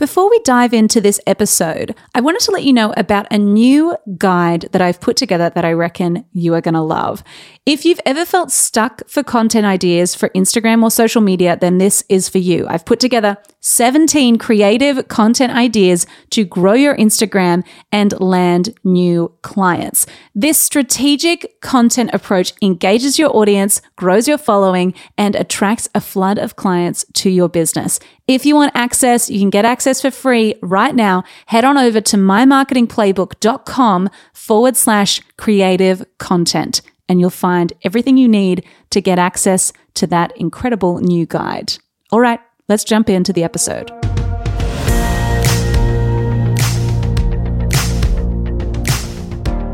Before we dive into this episode, I wanted to let you know about a new guide that I've put together that I reckon you are going to love. If you've ever felt stuck for content ideas for Instagram or social media, then this is for you. I've put together 17 creative content ideas to grow your Instagram and land new clients. This strategic content approach engages your audience, grows your following, and attracts a flood of clients to your business. If you want access, you can get access for free right now. Head on over to mymarketingplaybook.com forward slash creative content, and you'll find everything you need to get access to that incredible new guide. All right, let's jump into the episode.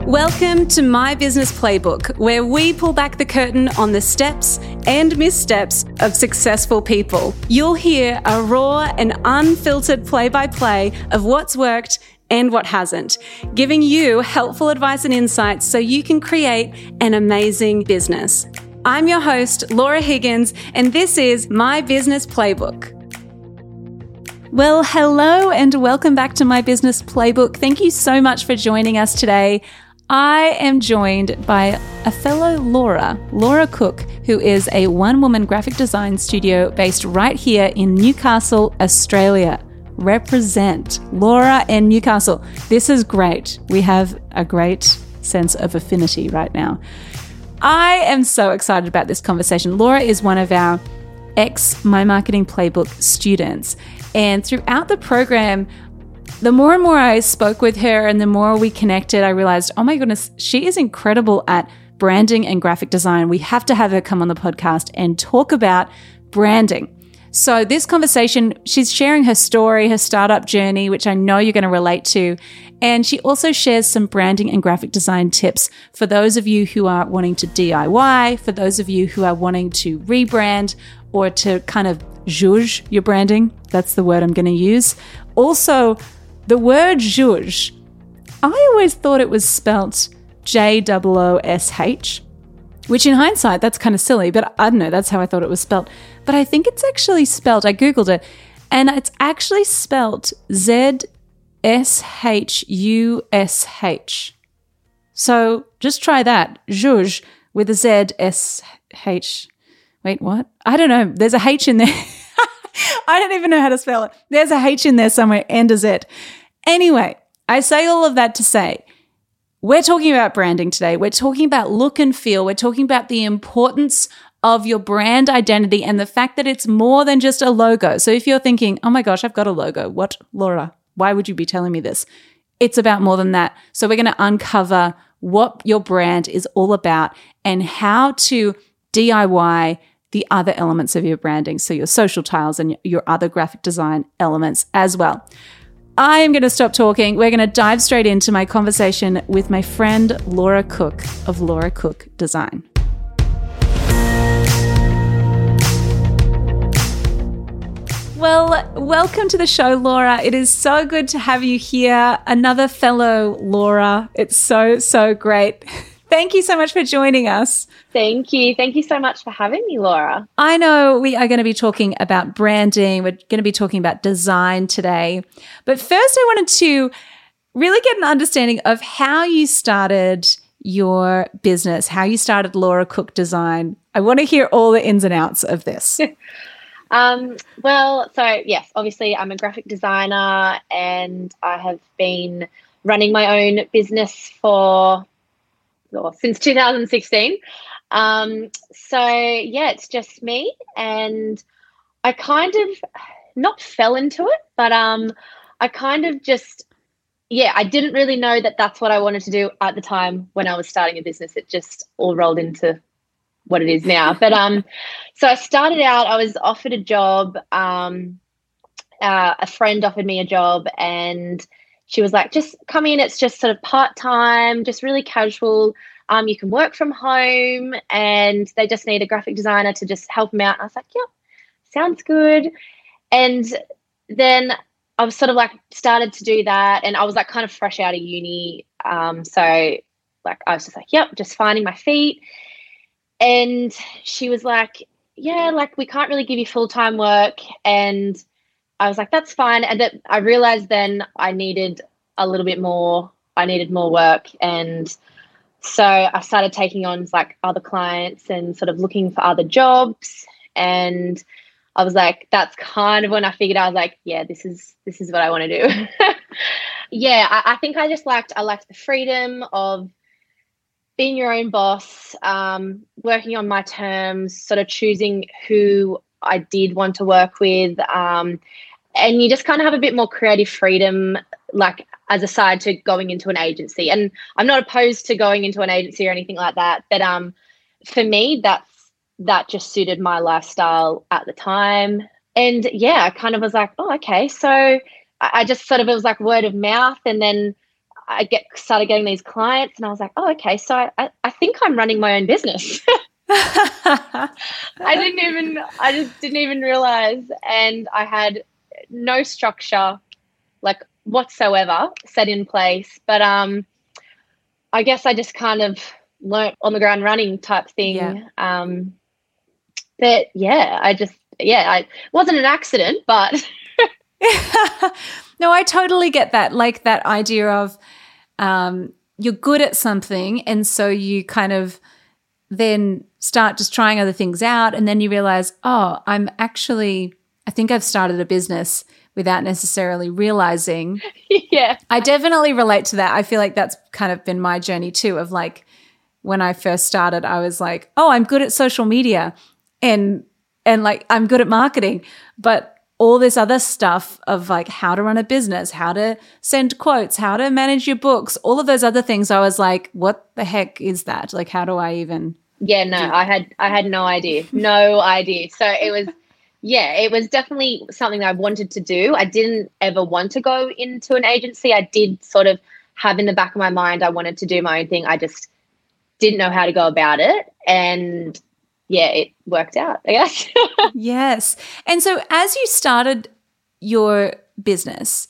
Welcome to My Business Playbook, where we pull back the curtain on the steps and missteps of successful people. You'll hear a raw and unfiltered play by play of what's worked and what hasn't, giving you helpful advice and insights so you can create an amazing business. I'm your host, Laura Higgins, and this is My Business Playbook. Well, hello and welcome back to my business playbook. Thank you so much for joining us today. I am joined by a fellow Laura, Laura Cook, who is a one woman graphic design studio based right here in Newcastle, Australia. Represent Laura and Newcastle. This is great. We have a great sense of affinity right now. I am so excited about this conversation. Laura is one of our ex My Marketing Playbook students. And throughout the program, the more and more I spoke with her and the more we connected, I realized, oh my goodness, she is incredible at branding and graphic design. We have to have her come on the podcast and talk about branding. So, this conversation, she's sharing her story, her startup journey, which I know you're going to relate to. And she also shares some branding and graphic design tips for those of you who are wanting to DIY, for those of you who are wanting to rebrand or to kind of zhuzh your branding. That's the word I'm going to use. Also, the word zhuzh, I always thought it was spelt J O O S H, which in hindsight, that's kind of silly, but I don't know, that's how I thought it was spelt. But I think it's actually spelt, I Googled it, and it's actually spelt Z S H U S H. So just try that, zhuzh, with a Z S H. Wait, what? I don't know. There's a H in there. I don't even know how to spell it. There's a H in there somewhere and a Z. Anyway, I say all of that to say we're talking about branding today. We're talking about look and feel. We're talking about the importance of your brand identity and the fact that it's more than just a logo. So if you're thinking, oh my gosh, I've got a logo, what, Laura? Why would you be telling me this? It's about more than that. So we're going to uncover what your brand is all about and how to DIY the other elements of your branding. So your social tiles and your other graphic design elements as well. I am going to stop talking. We're going to dive straight into my conversation with my friend Laura Cook of Laura Cook Design. Well, welcome to the show, Laura. It is so good to have you here. Another fellow Laura. It's so, so great. Thank you so much for joining us. Thank you. Thank you so much for having me, Laura. I know we are going to be talking about branding. We're going to be talking about design today. But first, I wanted to really get an understanding of how you started your business, how you started Laura Cook Design. I want to hear all the ins and outs of this. um, well, so yes, obviously, I'm a graphic designer and I have been running my own business for or since 2016. Um, so yeah, it's just me, and I kind of not fell into it, but um, I kind of just yeah, I didn't really know that that's what I wanted to do at the time when I was starting a business. It just all rolled into what it is now. But um, so I started out. I was offered a job. Um, uh, a friend offered me a job, and she was like, just come in. It's just sort of part time, just really casual. Um, you can work from home, and they just need a graphic designer to just help them out. And I was like, yep, sounds good. And then I was sort of like started to do that, and I was like kind of fresh out of uni. Um, so like I was just like, yep, just finding my feet. And she was like, yeah, like we can't really give you full time work, and I was like, that's fine. And that I realized then I needed a little bit more, I needed more work. And so I started taking on like other clients and sort of looking for other jobs. And I was like, that's kind of when I figured I was like, yeah, this is this is what I want to do. yeah, I, I, think I just liked I liked the freedom of being your own boss, um, working on my terms, sort of choosing who I did want to work with. Um, and you just kind of have a bit more creative freedom, like as a side to going into an agency. And I'm not opposed to going into an agency or anything like that, but um, for me, that's that just suited my lifestyle at the time. And yeah, I kind of was like, oh, okay. So I just sort of it was like word of mouth, and then I get started getting these clients, and I was like, oh, okay. So I, I think I'm running my own business. I didn't even I just didn't even realize and I had no structure like whatsoever set in place but um I guess I just kind of learnt on the ground running type thing yeah. um but yeah I just yeah I wasn't an accident but no I totally get that like that idea of um you're good at something and so you kind of then start just trying other things out. And then you realize, oh, I'm actually, I think I've started a business without necessarily realizing. yeah. I definitely relate to that. I feel like that's kind of been my journey too of like when I first started, I was like, oh, I'm good at social media and and like I'm good at marketing. But all this other stuff of like how to run a business, how to send quotes, how to manage your books, all of those other things. I was like, what the heck is that? Like, how do I even? Yeah, no, I had I had no idea, no idea. So it was, yeah, it was definitely something I wanted to do. I didn't ever want to go into an agency. I did sort of have in the back of my mind I wanted to do my own thing. I just didn't know how to go about it, and yeah, it worked out, I guess. yes. And so as you started your business,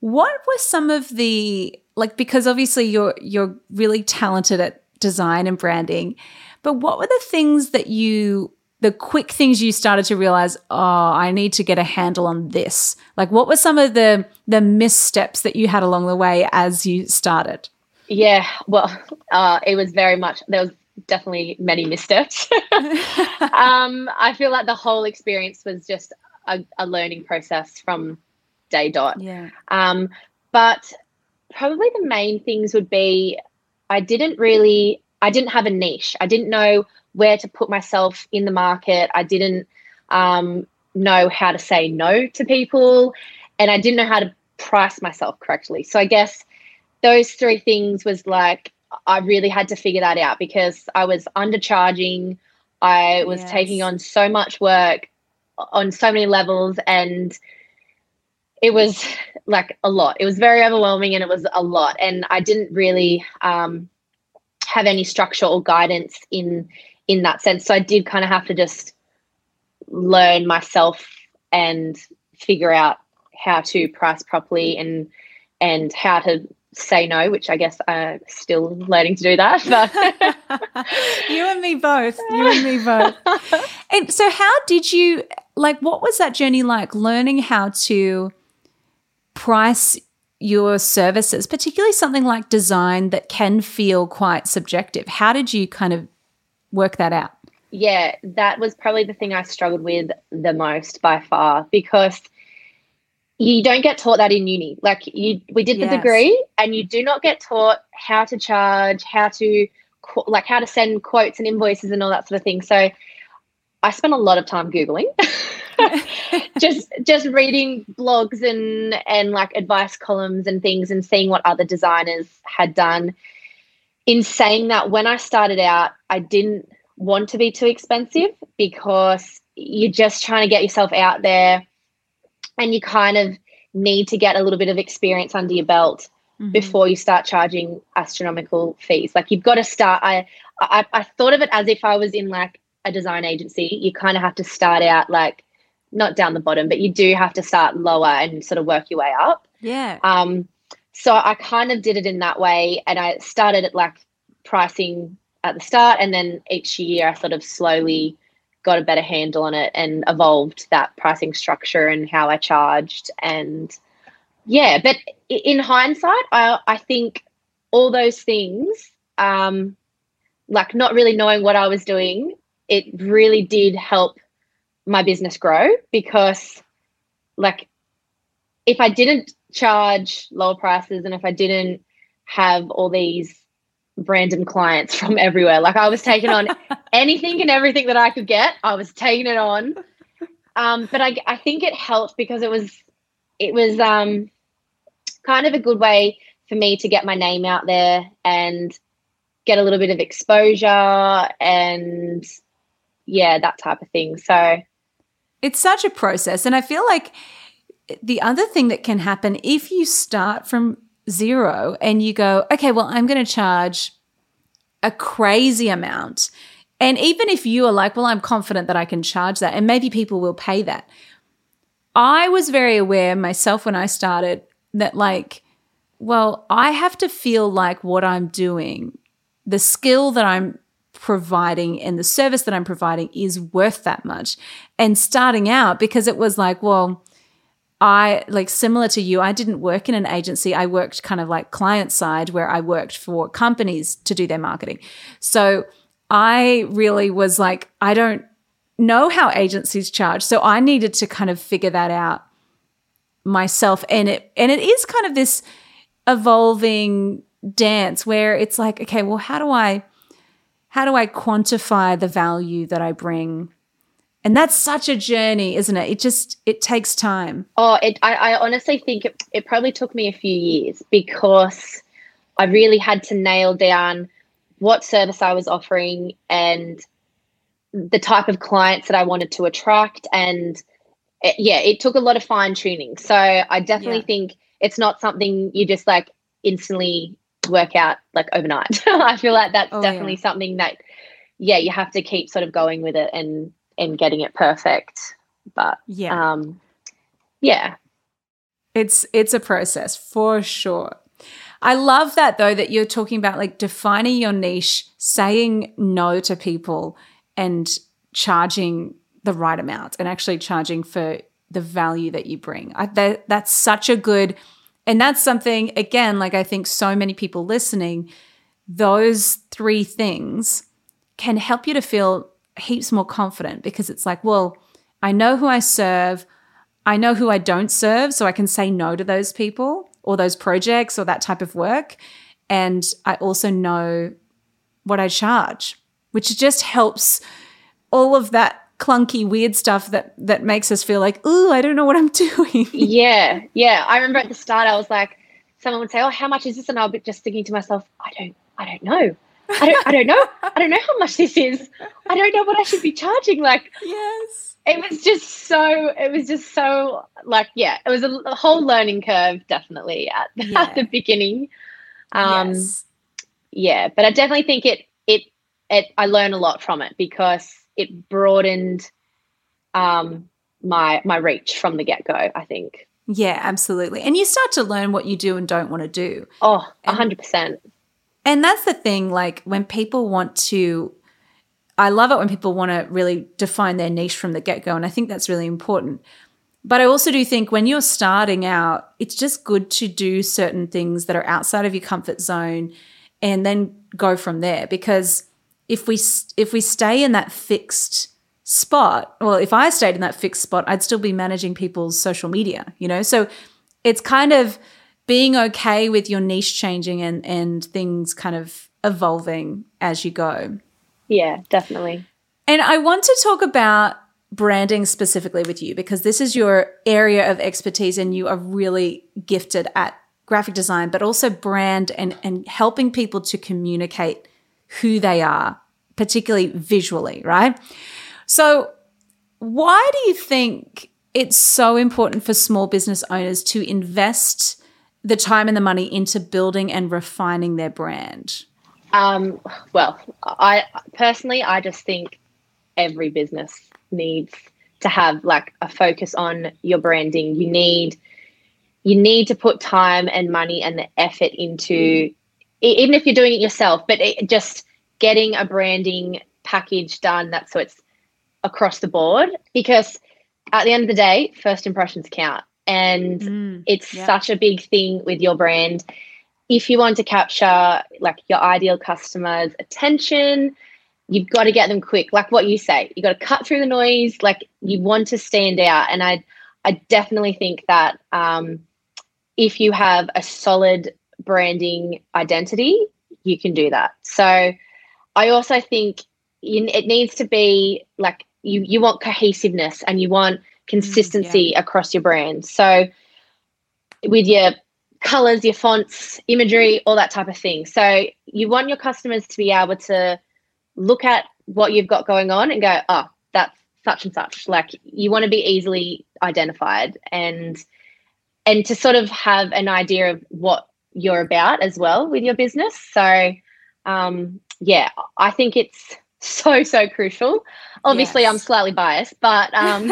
what were some of the like because obviously you're you're really talented at design and branding, but what were the things that you the quick things you started to realize, oh, I need to get a handle on this? Like what were some of the the missteps that you had along the way as you started? Yeah, well, uh, it was very much there was definitely many missteps. um, I feel like the whole experience was just a, a learning process from day dot. Yeah. Um, but probably the main things would be I didn't really, I didn't have a niche. I didn't know where to put myself in the market. I didn't um, know how to say no to people, and I didn't know how to price myself correctly. So I guess those three things was like I really had to figure that out because I was undercharging. I was yes. taking on so much work on so many levels and it was like a lot. It was very overwhelming and it was a lot. And I didn't really um, have any structure or guidance in in that sense. So I did kind of have to just learn myself and figure out how to price properly and and how to say no, which I guess I'm still learning to do that. But you and me both. You and me both. And so, how did you like? What was that journey like? Learning how to price your services, particularly something like design that can feel quite subjective. How did you kind of work that out? Yeah, that was probably the thing I struggled with the most by far because you don't get taught that in uni. Like you, we did the yes. degree, and you do not get taught how to charge, how to like how to send quotes and invoices and all that sort of thing. So I spent a lot of time googling, just just reading blogs and and like advice columns and things, and seeing what other designers had done. In saying that, when I started out, I didn't want to be too expensive because you're just trying to get yourself out there and you kind of need to get a little bit of experience under your belt mm-hmm. before you start charging astronomical fees. Like you've got to start. I, I I thought of it as if I was in like a design agency. You kind of have to start out like not down the bottom, but you do have to start lower and sort of work your way up. Yeah. Um. So I kind of did it in that way, and I started at like pricing at the start, and then each year I sort of slowly got a better handle on it and evolved that pricing structure and how I charged. And yeah, but in hindsight, I, I think all those things, um, like not really knowing what I was doing, it really did help my business grow because, like, if I didn't charge lower prices and if I didn't have all these random clients from everywhere. Like I was taking on anything and everything that I could get. I was taking it on. Um, but I, I think it helped because it was it was um, kind of a good way for me to get my name out there and get a little bit of exposure and yeah, that type of thing. So it's such a process. And I feel like the other thing that can happen if you start from zero and you go, okay, well, I'm going to charge a crazy amount. And even if you are like, well, I'm confident that I can charge that, and maybe people will pay that. I was very aware myself when I started that, like, well, I have to feel like what I'm doing, the skill that I'm providing and the service that I'm providing is worth that much. And starting out, because it was like, well, I like similar to you, I didn't work in an agency. I worked kind of like client side where I worked for companies to do their marketing. So I really was like, I don't know how agencies charge. So I needed to kind of figure that out myself. And it and it is kind of this evolving dance where it's like, okay, well, how do I how do I quantify the value that I bring and that's such a journey isn't it? It just it takes time. Oh it i, I honestly think it, it probably took me a few years because i really had to nail down what service i was offering and the type of clients that i wanted to attract. And it, yeah it took a lot of fine tuning. So i definitely yeah. think it's not something you just like instantly work out like overnight. I feel like that's oh, definitely yeah. something that yeah you have to keep sort of going with it and in getting it perfect. But yeah, um, yeah, it's it's a process for sure. I love that though that you're talking about like defining your niche, saying no to people, and charging the right amount, and actually charging for the value that you bring. I, that, that's such a good, and that's something again. Like I think so many people listening, those three things can help you to feel heaps more confident because it's like, well, I know who I serve. I know who I don't serve. So I can say no to those people or those projects or that type of work. And I also know what I charge, which just helps all of that clunky weird stuff that that makes us feel like oh i don't know what i'm doing yeah yeah i remember at the start i was like someone would say oh how much is this and i'll be just thinking to myself i don't i don't know I don't, I don't know. I don't know how much this is. I don't know what I should be charging. Like, yes, it was just so. It was just so like, yeah, it was a, a whole learning curve, definitely at, yeah. at the beginning. Um, yes. yeah, but I definitely think it, it, it. I learned a lot from it because it broadened, um, my my reach from the get go. I think. Yeah, absolutely. And you start to learn what you do and don't want to do. Oh, hundred percent. And that's the thing, like when people want to, I love it when people want to really define their niche from the get go. And I think that's really important. But I also do think when you're starting out, it's just good to do certain things that are outside of your comfort zone and then go from there because if we if we stay in that fixed spot, well, if I stayed in that fixed spot, I'd still be managing people's social media, you know? So it's kind of being okay with your niche changing and and things kind of evolving as you go. Yeah, definitely. And I want to talk about branding specifically with you because this is your area of expertise and you are really gifted at graphic design, but also brand and, and helping people to communicate who they are, particularly visually, right? So, why do you think it's so important for small business owners to invest the time and the money into building and refining their brand? Um, well, I personally, I just think every business needs to have like a focus on your branding. You need you need to put time and money and the effort into even if you're doing it yourself, but it, just getting a branding package done that so it's across the board because at the end of the day, first impressions count. And mm, it's yeah. such a big thing with your brand. If you want to capture like your ideal customer's attention, you've got to get them quick. Like what you say, you've got to cut through the noise. Like you want to stand out. And I, I definitely think that um, if you have a solid branding identity, you can do that. So I also think it needs to be like you you want cohesiveness and you want consistency mm, yeah. across your brand. So with your colors, your fonts, imagery, all that type of thing. So you want your customers to be able to look at what you've got going on and go, oh, that's such and such. Like you want to be easily identified and and to sort of have an idea of what you're about as well with your business. So um, yeah, I think it's so so crucial. Obviously, yes. I'm slightly biased, but um,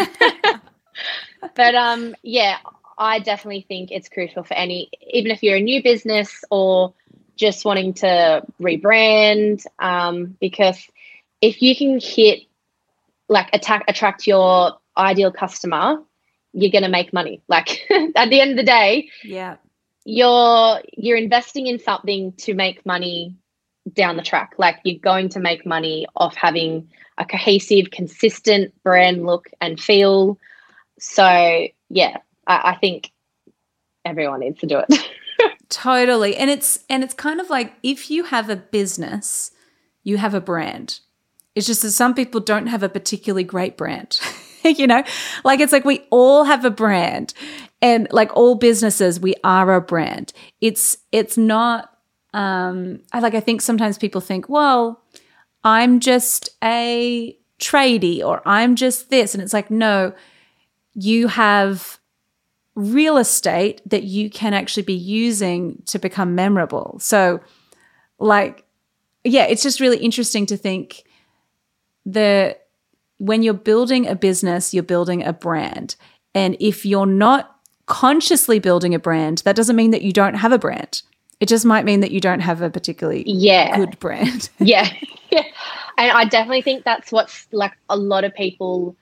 but um, yeah, I definitely think it's crucial for any, even if you're a new business or just wanting to rebrand, um, because if you can hit like attack attract your ideal customer, you're going to make money. Like at the end of the day, yeah, you're you're investing in something to make money down the track. Like you're going to make money off having a cohesive, consistent brand look and feel. So yeah, I, I think everyone needs to do it. totally. And it's and it's kind of like if you have a business, you have a brand. It's just that some people don't have a particularly great brand. you know, like it's like we all have a brand and like all businesses we are a brand. It's it's not um, I like I think sometimes people think, well, I'm just a tradie or I'm just this. And it's like, no, you have real estate that you can actually be using to become memorable. So, like, yeah, it's just really interesting to think the when you're building a business, you're building a brand. And if you're not consciously building a brand, that doesn't mean that you don't have a brand. It just might mean that you don't have a particularly yeah. good brand. yeah. yeah. And I definitely think that's what's like a lot of people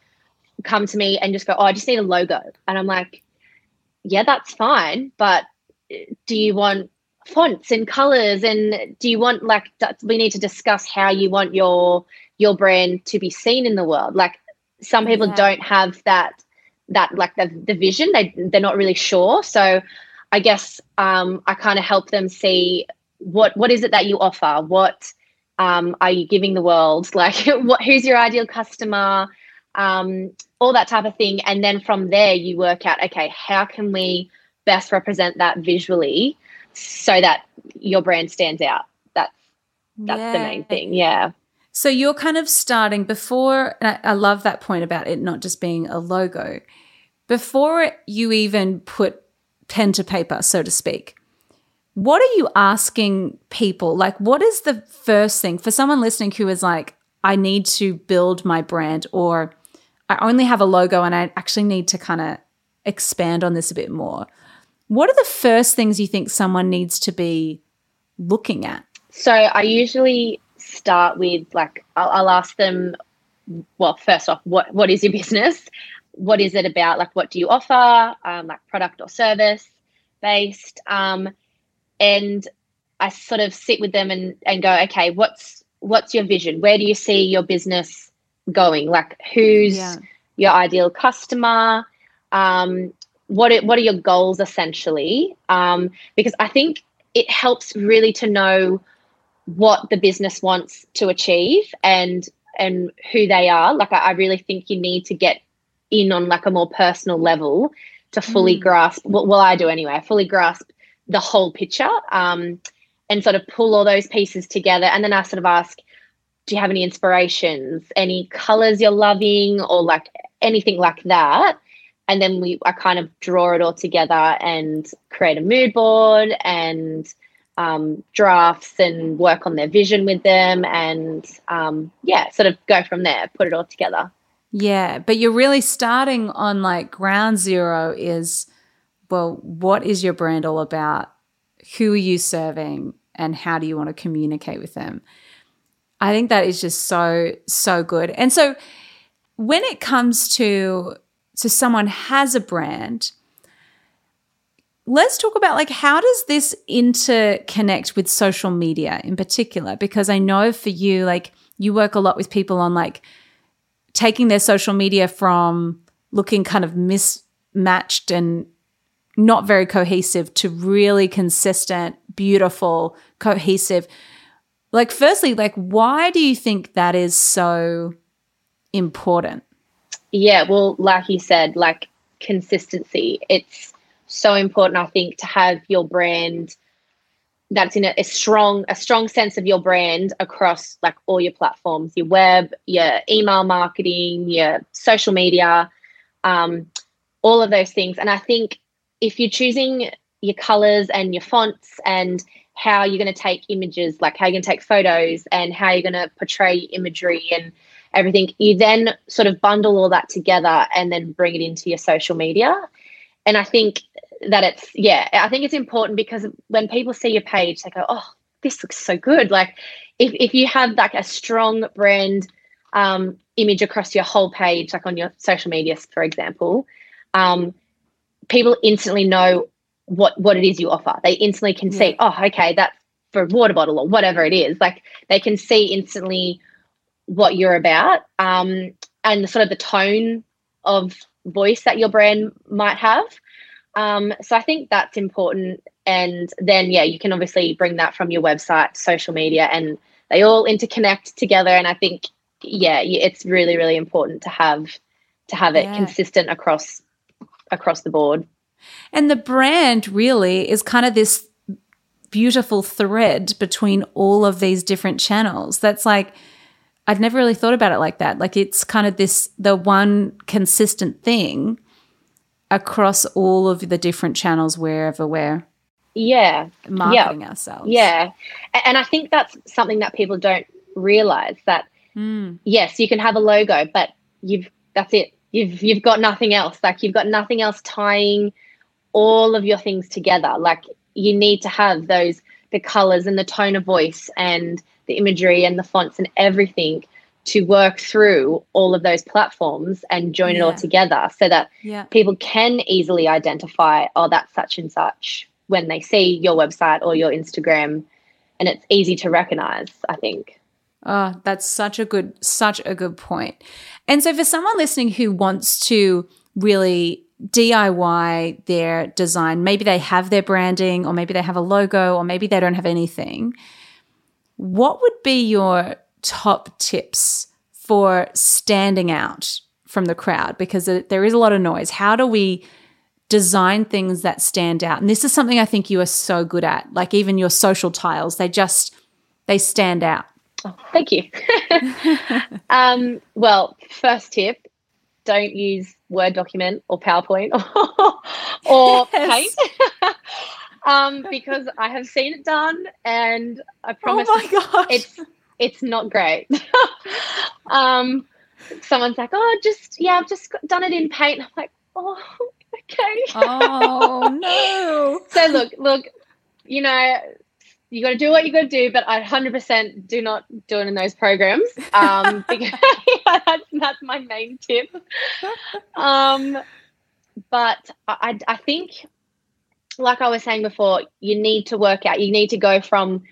come to me and just go, Oh, I just need a logo. And I'm like, Yeah, that's fine. But do you want fonts and colors? And do you want like, we need to discuss how you want your your brand to be seen in the world. Like some people yeah. don't have that that like the, the vision. They they're not really sure. So I guess um, I kind of help them see what what is it that you offer? What um, are you giving the world? Like, what who's your ideal customer? Um, all that type of thing, and then from there you work out, okay, how can we best represent that visually so that your brand stands out? That's that's yeah. the main thing. Yeah. So you're kind of starting before. I, I love that point about it not just being a logo. Before you even put pen to paper, so to speak. What are you asking people? Like, what is the first thing for someone listening who is like, I need to build my brand, or I only have a logo and I actually need to kind of expand on this a bit more? What are the first things you think someone needs to be looking at? So, I usually start with like, I'll, I'll ask them, well, first off, what, what is your business? What is it about? Like, what do you offer? Um, like product or service based. Um, and I sort of sit with them and, and go, okay, what's what's your vision? Where do you see your business going? Like, who's yeah. your ideal customer? Um, what are, what are your goals essentially? Um, because I think it helps really to know what the business wants to achieve and and who they are. Like, I, I really think you need to get in on like a more personal level to fully mm. grasp well, well i do anyway I fully grasp the whole picture um, and sort of pull all those pieces together. And then i sort of ask do you have any inspirations? Any colors you're loving or like anything like that? And then we i kind of draw it all together and create a mood board and um, drafts and work on their vision with them and um, yeah sort of go from there put it all together yeah, but you're really starting on like ground zero is well, what is your brand all about? Who are you serving? And how do you want to communicate with them? I think that is just so, so good. And so, when it comes to so someone has a brand, let's talk about like how does this interconnect with social media in particular because i know for you like you work a lot with people on like taking their social media from looking kind of mismatched and not very cohesive to really consistent beautiful cohesive. Like firstly like why do you think that is so important? Yeah well like you said like consistency. It's so important, I think, to have your brand that's in a, a, strong a strong sense of your brand across like all your platforms your web your email marketing your social media um, all of those things. And i think if you're choosing your colors and your fonts and how you're going to take images like how you're going to take photos and how you're going to portray imagery and everything you then sort of bundle all that together and then bring it into your social media. And i think that it's yeah i think it's important because when people see your page they go oh this looks so good. Like if, if you have like a strong brand um, image across your whole page like on your social media for example um, people instantly know what what it is you offer. They instantly can yeah. see oh okay that's for a water bottle or whatever it is. Like they can see instantly what you're about um, and sort of the tone of voice that your brand might have um, so I think that's important. And then, yeah, you can obviously bring that from your website, social media, and they all interconnect together. And I think, yeah, it's really, really important to have to have it yeah. consistent across across the board. And the brand really is kind of this beautiful thread between all of these different channels. That's like I'd never really thought about it like that. Like it's kind of this the one consistent thing across all of the different channels wherever we're yeah. marketing yeah. ourselves. Yeah. And i think that's something that people don't realize that mm. yes you can have a logo but you've that's it. You've you've got nothing else. Like you've got nothing else tying all of your things together. Like you need to have those the colors and the tone of voice and the imagery and the fonts and everything to work through all of those platforms and join yeah. it all together so that yeah. people can easily identify, oh, that's such and such when they see your website or your Instagram. And it's easy to recognize, I think. Oh, that's such a good, such a good point. And so for someone listening who wants to really DIY their design, maybe they have their branding or maybe they have a logo or maybe they don't have anything. What would be your top tips for standing out from the crowd because there is a lot of noise. How do we design things that stand out? And this is something I think you are so good at. Like even your social tiles, they just they stand out. Oh, thank you. um, well, first tip: don't use Word document or PowerPoint or, paint. um, because I have seen it done, and I oh promise oh my gosh. it's it's not great. um, someone's like, oh, just, yeah, I've just done it in paint. I'm like, oh, okay. oh, no. so look, look, you know, you got to do what you got to do, but I 100% do not do it in those programs um, because yeah, that's, that's my main tip. Um, but I, I think, like I was saying before, you need to work out, you need to go from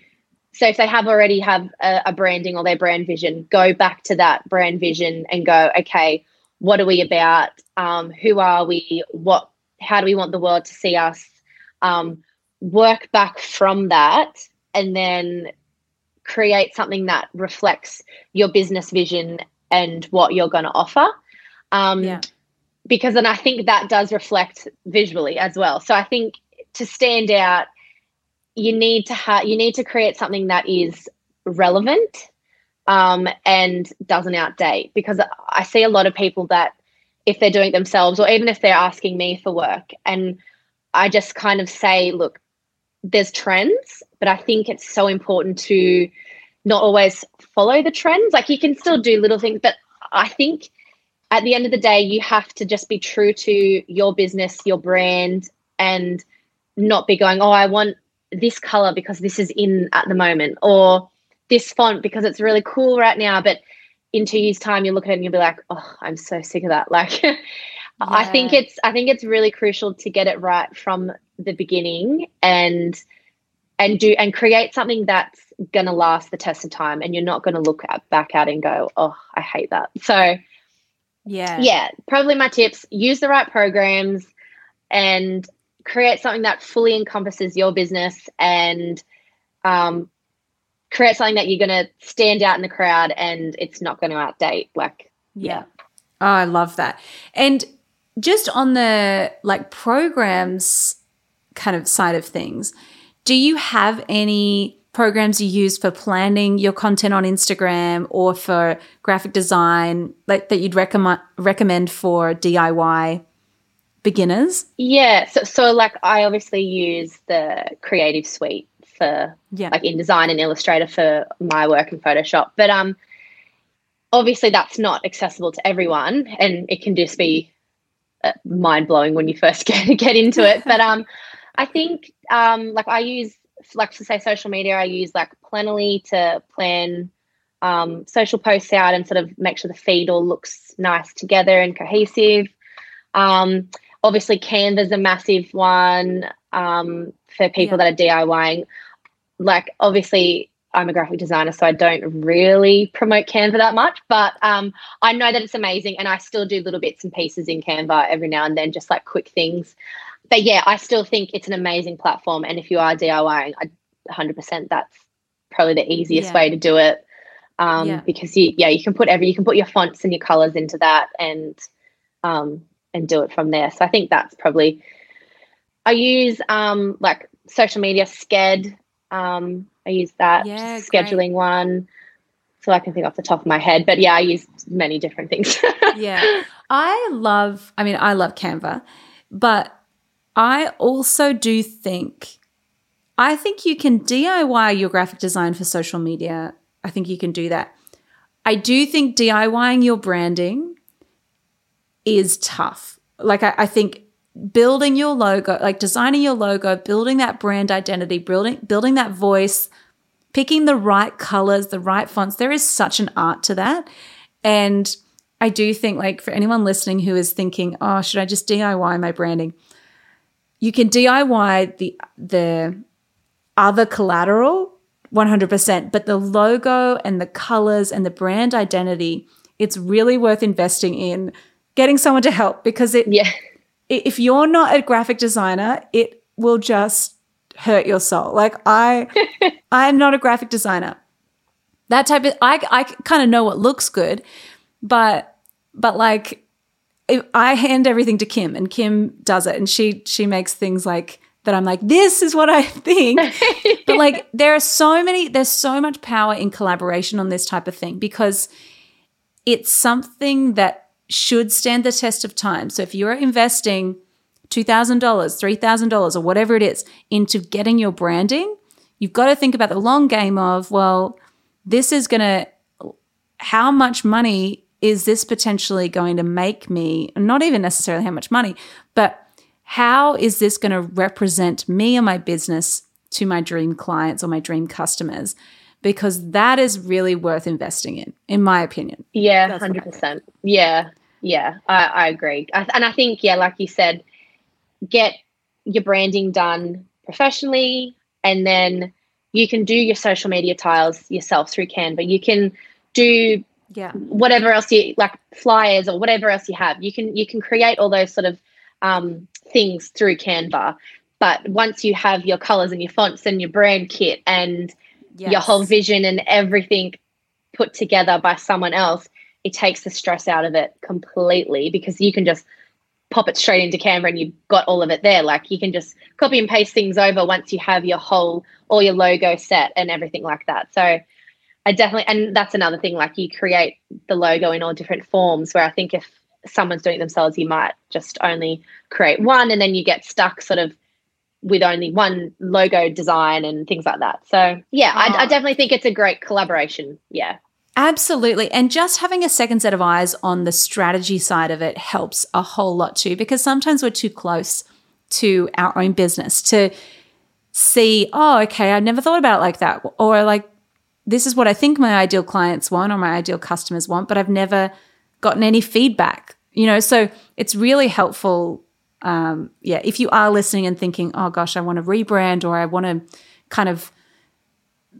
so if they have already have a, a, branding or their brand vision go back to that brand vision and go okay what are we about? Um, who are we? What how do we want the world to see us? Um, work back from that and then create something that reflects your business vision and what you're going to offer. Um, yeah. because then i think that does reflect visually as well. So i think to stand out you need to have you need to create something that is relevant um, and doesn't outdate because I see a lot of people that if they're doing it themselves or even if they're asking me for work and I just kind of say, look, there's trends, but I think it's so important to not always follow the trends. Like you can still do little things, but I think at the end of the day, you have to just be true to your business, your brand, and not be going, oh, I want this color because this is in at the moment or this font because it's really cool right now but in two years' time, you look at it and you'll be like, oh, I'm so sick of that. Like, yeah. I think it's I think it's really crucial to get it right from the beginning and and do and create something that's going to last the test of time and you're not going to look at, back at and go oh i hate that so yeah yeah probably my tips use the right programs and create something that fully encompasses your business and um, create something that you're going to stand out in the crowd and it's not going to outdate like yeah. yeah. Oh, I love that. And just on the like programs kind of side of things, do you have any programs you use for planning your content on Instagram or for graphic design like that you'd recommend recommend for DIY beginners? Yeah, so, so like I obviously use the Creative Suite for yeah. like InDesign and Illustrator for my work in Photoshop, but um obviously that's not accessible to everyone and it can just be uh, mind blowing when you first get get into it, but um I think um, like I use like to say social media, I use like Planoly to plan um, social posts out and sort of make sure the feed all looks nice together and cohesive. Um, obviously, Canva's a massive one um, for people yeah. that are DIYing. Like, obviously, I'm a graphic designer, so I don't really promote Canva that much, but um, I know that it's amazing, and I still do little bits and pieces in Canva every now and then, just like quick things but yeah, I still think it's an amazing platform. And if you are DIYing, I 100% that's probably the easiest yeah. way to do it. Um, yeah. because you, yeah, you can put every, you can put your fonts and your colors into that and, um, and do it from there. So I think that's probably, I use, um, like social media Sked. Um, I use that yeah, scheduling great. one. So I can think off the top of my head, but yeah, I use many different things. yeah. I love, I mean, I love Canva, but I also do think, I think you can DIY your graphic design for social media. I think you can do that. I do think DIYing your branding is tough. Like, I, I think building your logo, like designing your logo, building that brand identity, building building that voice, picking the right colors, the right fonts. There is such an art to that. And I do think like for anyone listening who is thinking, "Oh, should I just DIY my branding?" you can DIY the the other collateral 100%, but the logo and the colors and the brand identity, it's really worth investing in getting someone to help because it yeah. if you're not a graphic designer, it will just hurt your soul. Like I I'm not a graphic designer. That type of I I kind of know what looks good, but but like I hand everything to Kim and Kim does it and she she makes things like that I'm like this is what I think but like there are so many there's so much power in collaboration on this type of thing because it's something that should stand the test of time so if you're investing $2000 $3000 or whatever it is into getting your branding you've got to think about the long game of well this is going to how much money is this potentially going to make me, not even necessarily how much money, but how is this going to represent me and my business to my dream clients or my dream customers? Because that is really worth investing in, in my opinion. Yeah, hundred percent. Yeah, yeah, I, I agree. I, and I think, yeah, like you said, get your branding done professionally, and then you can do your social media tiles yourself through Canva. You can do yeah whatever else you like flyers or whatever else you have you can you can create all those sort of um, things through canva but once you have your colors and your fonts and your brand kit and yes. your whole vision and everything put together by someone else it takes the stress out of it completely because you can just pop it straight into Canva and you've got all of it there. Like you can just copy and paste things over once you have your whole all your logo set and everything like that. So I definitely, and that's another thing. Like you create the logo in all different forms. Where I think if someone's doing it themselves, you might just only create one, and then you get stuck sort of with only one logo design and things like that. So yeah, oh. I, I definitely think it's a great collaboration. Yeah. Absolutely. And just having a second set of eyes on the strategy side of it helps a whole lot too, because sometimes we're too close to our own business to see, oh, okay, I never thought about it like that. Or like, this is what I think my ideal clients want or my ideal customers want, but I've never gotten any feedback, you know? So it's really helpful. Um, yeah, if you are listening and thinking, oh gosh, I want to rebrand or I want to kind of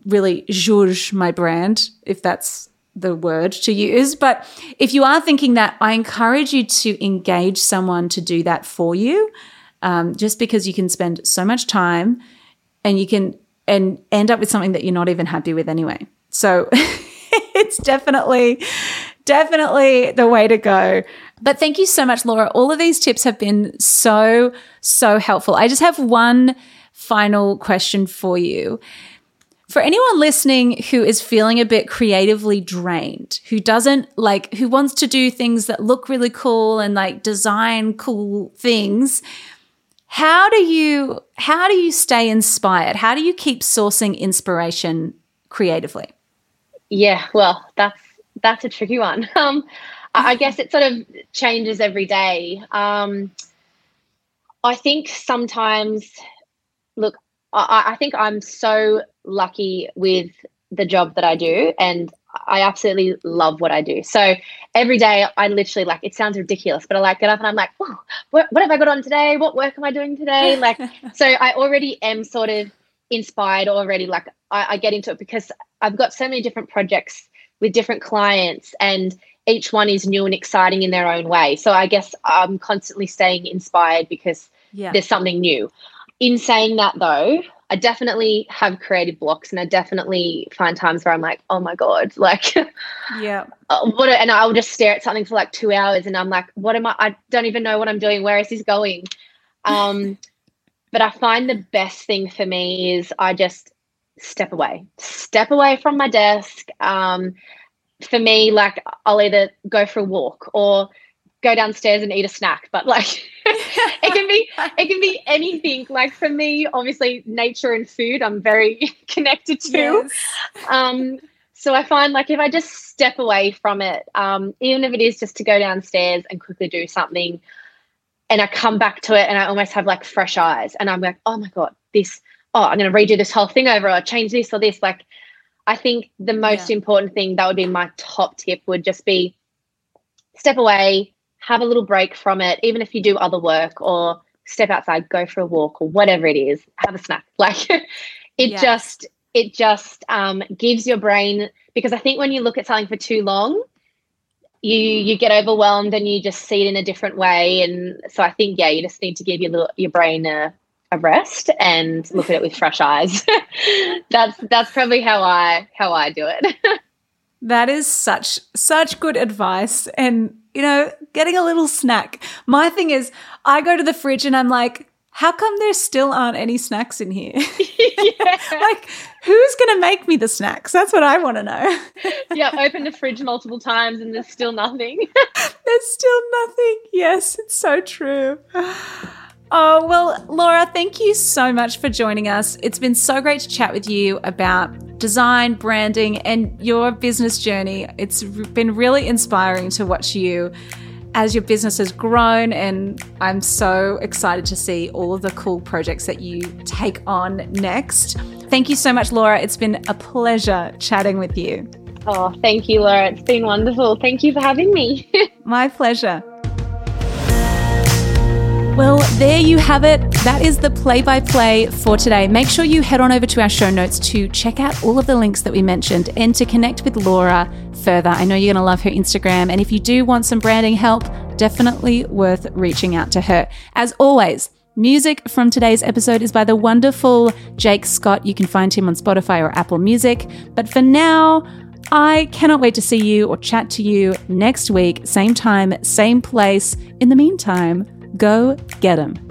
really zhuzh my brand, if that's the word to use. But if you are thinking that, I encourage you to engage someone to do that for you, um, just because you can spend so much time and you can and end up with something that you're not even happy with anyway. So it's definitely, definitely the way to go. But thank you so much, Laura. All of these tips have been so, so helpful. I just have one final question for you. For anyone listening who is feeling a bit creatively drained, who doesn't like, who wants to do things that look really cool and like design cool things, how do you how do you stay inspired? How do you keep sourcing inspiration creatively? Yeah, well, that's that's a tricky one. Um, I guess it sort of changes every day. Um, I think sometimes, look, I, I think I'm so lucky with the job that I do, and I absolutely love what I do. So every day I literally like, it sounds ridiculous, but I like get up and I'm like, oh, what, what have I got on today? What work am I doing today? Like, so I already am sort of inspired already. Like I, I get into it because I've got so many different projects with different clients and each one is new and exciting in their own way. So I guess I'm constantly staying inspired because yeah. there's something new. In saying that though, I definitely have creative blocks and I definitely find times where I'm like, oh my God, like, yeah. Uh, what, and I'll just stare at something for like two hours and I'm like, what am I? I don't even know what I'm doing. Where is this going? Um, but I find the best thing for me is I just step away, step away from my desk. Um, for me, like, I'll either go for a walk or go downstairs and eat a snack but like it can be it can be anything like for me obviously nature and food i'm very connected to yes. um so i find like if i just step away from it um even if it is just to go downstairs and quickly do something and i come back to it and i almost have like fresh eyes and i'm like oh my god this oh i'm going to redo this whole thing over or change this or this like i think the most yeah. important thing that would be my top tip would just be step away have a little break from it, even if you do other work or step outside, go for a walk or whatever it is, have a snack. Like it just it just um, gives your brain because I think when you look at something for too long, you you get overwhelmed and you just see it in a different way. And so I think yeah, you just need to give your little, your brain a, a rest and look at it with fresh eyes. that's that's probably how I how I do it. that is such such good advice and you know, getting a little snack. My thing is, I go to the fridge and I'm like, how come there still aren't any snacks in here? like, who's going to make me the snacks? That's what I want to know. yeah, open the fridge multiple times and there's still nothing. there's still nothing. Yes, it's so true. Oh, well, Laura, thank you so much for joining us. It's been so great to chat with you about design, branding, and your business journey. It's been really inspiring to watch you as your business has grown, and I'm so excited to see all of the cool projects that you take on next. Thank you so much, Laura. It's been a pleasure chatting with you. Oh, thank you, Laura. It's been wonderful. Thank you for having me. My pleasure. There you have it. That is the play by play for today. Make sure you head on over to our show notes to check out all of the links that we mentioned and to connect with Laura further. I know you're going to love her Instagram. And if you do want some branding help, definitely worth reaching out to her. As always, Music from today's episode is by the wonderful Jake Scott. You can find him on Spotify or Apple Music. But for now, I cannot wait to see you or chat to you next week, same time, same place. In the meantime, Go get them.